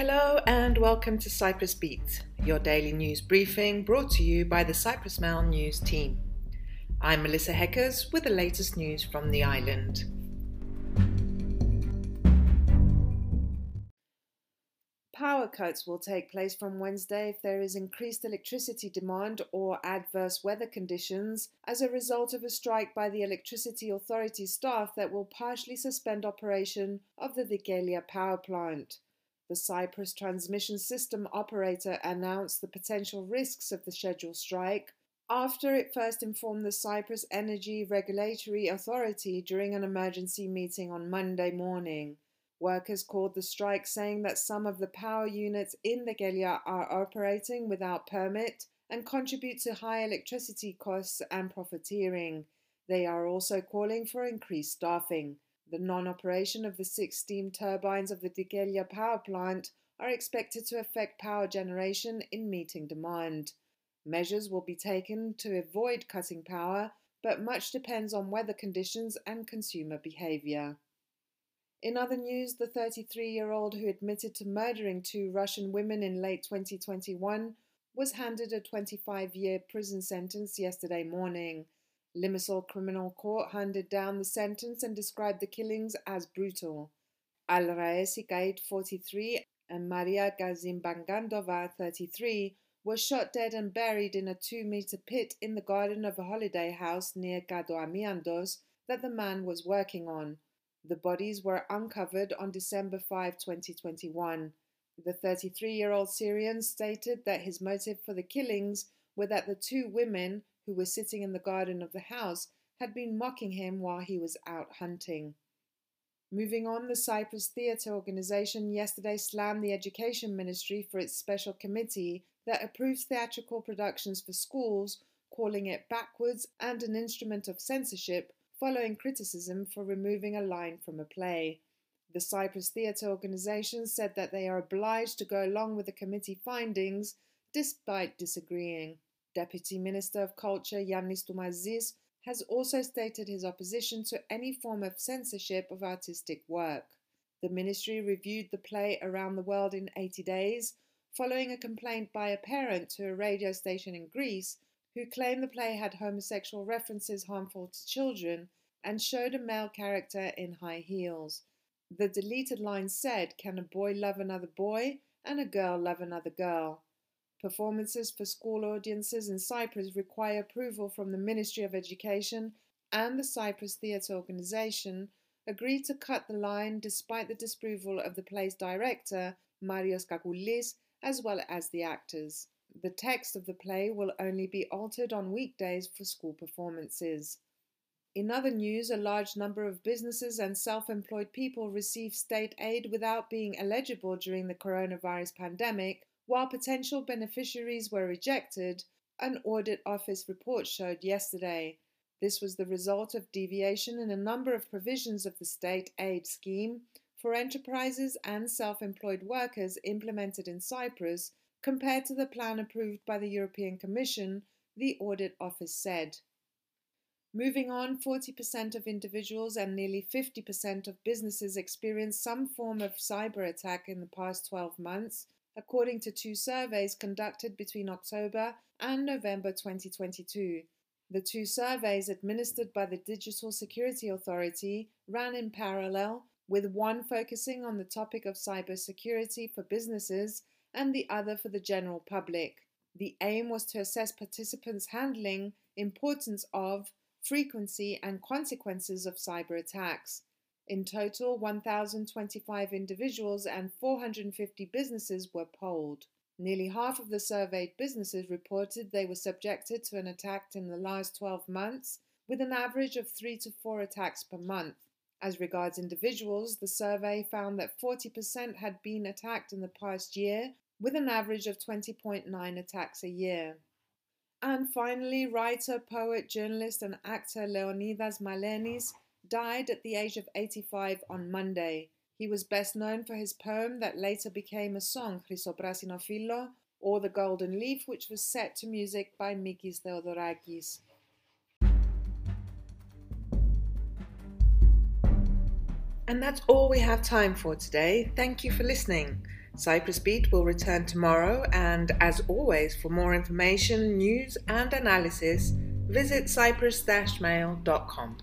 Hello and welcome to Cyprus Beat, your daily news briefing brought to you by the Cyprus Mail News team. I'm Melissa Heckers with the latest news from the island. Power cuts will take place from Wednesday if there is increased electricity demand or adverse weather conditions as a result of a strike by the Electricity Authority staff that will partially suspend operation of the Dhekelia power plant. The Cyprus transmission system operator announced the potential risks of the scheduled strike after it first informed the Cyprus Energy Regulatory Authority during an emergency meeting on Monday morning. Workers called the strike saying that some of the power units in Dhekelia are operating without permit and contribute to high electricity costs and profiteering. They are also calling for increased staffing. The non-operation of the six steam turbines of the Dhekelia power plant are expected to affect power generation in meeting demand. Measures will be taken to avoid cutting power, but much depends on weather conditions and consumer behavior. In other news, the 33 year old who admitted to murdering two Russian women in late 2021 was handed a 25 year prison sentence yesterday morning. Limassol Criminal Court handed down the sentence and described the killings as brutal. Al Raesi Kaid, 43, and Maria Gazimbangandova, 33, were shot dead and buried in a two meter pit in the garden of a holiday house near Kato Amiantos that the man was working on. The bodies were uncovered on December 5, 2021. The 33 year old Syrian stated that his motive for the killings were that the two women who were sitting in the garden of the house, had been mocking him while he was out hunting. Moving on, the Cyprus Theatre Organization yesterday slammed the Education Ministry for its special committee that approves theatrical productions for schools, calling it backwards and an instrument of censorship, following criticism for removing a line from a play. The Cyprus Theatre Organization said that they are obliged to go along with the committee findings despite disagreeing. Deputy Minister of Culture Yannis Toumazis has also stated his opposition to any form of censorship of artistic work. The ministry reviewed the play Around the World in 80 Days following a complaint by a parent to a radio station in Greece who claimed the play had homosexual references harmful to children and showed a male character in high heels. The deleted line said, Can a boy love another boy and a girl love another girl? Performances for school audiences in Cyprus require approval from the Ministry of Education and the Cyprus Theatre Organisation agreed to cut the line despite the disapproval of the play's director, Marios Kakoulis, as well as the actors. The text of the play will only be altered on weekdays for school performances. In other news, a large number of businesses and self employed people receive state aid without being eligible during the coronavirus pandemic, while potential beneficiaries were rejected, an audit office report showed yesterday. This was the result of deviation in a number of provisions of the state aid scheme for enterprises and self employed workers implemented in Cyprus compared to the plan approved by the European Commission, the audit office said. Moving on, 40% of individuals and nearly 50% of businesses experienced some form of cyber attack in the past 12 months, according to two surveys conducted between October and November 2022. The two surveys, administered by the Digital Security Authority, ran in parallel, with one focusing on the topic of cybersecurity for businesses and the other for the general public. The aim was to assess participants' handling, importance of, frequency, and consequences of cyber attacks. In total, 1,025 individuals and 450 businesses were polled. Nearly half of the surveyed businesses reported they were subjected to an attack in the last 12 months, with an average of three to four attacks per month. As regards individuals, the survey found that 40% had been attacked in the past year, with an average of 20.9 attacks a year. And finally, writer, poet, journalist, and actor Leonidas Malenis died at the age of 85 on Monday. He was best known for his poem that later became a song, Chrysoprasinophilo, or The Golden Leaf, which was set to music by Mikis Theodorakis. And that's all we have time for today. Thank you for listening. Cyprus Beat will return tomorrow, and as always, for more information, news, and analysis, visit cyprus-mail.com.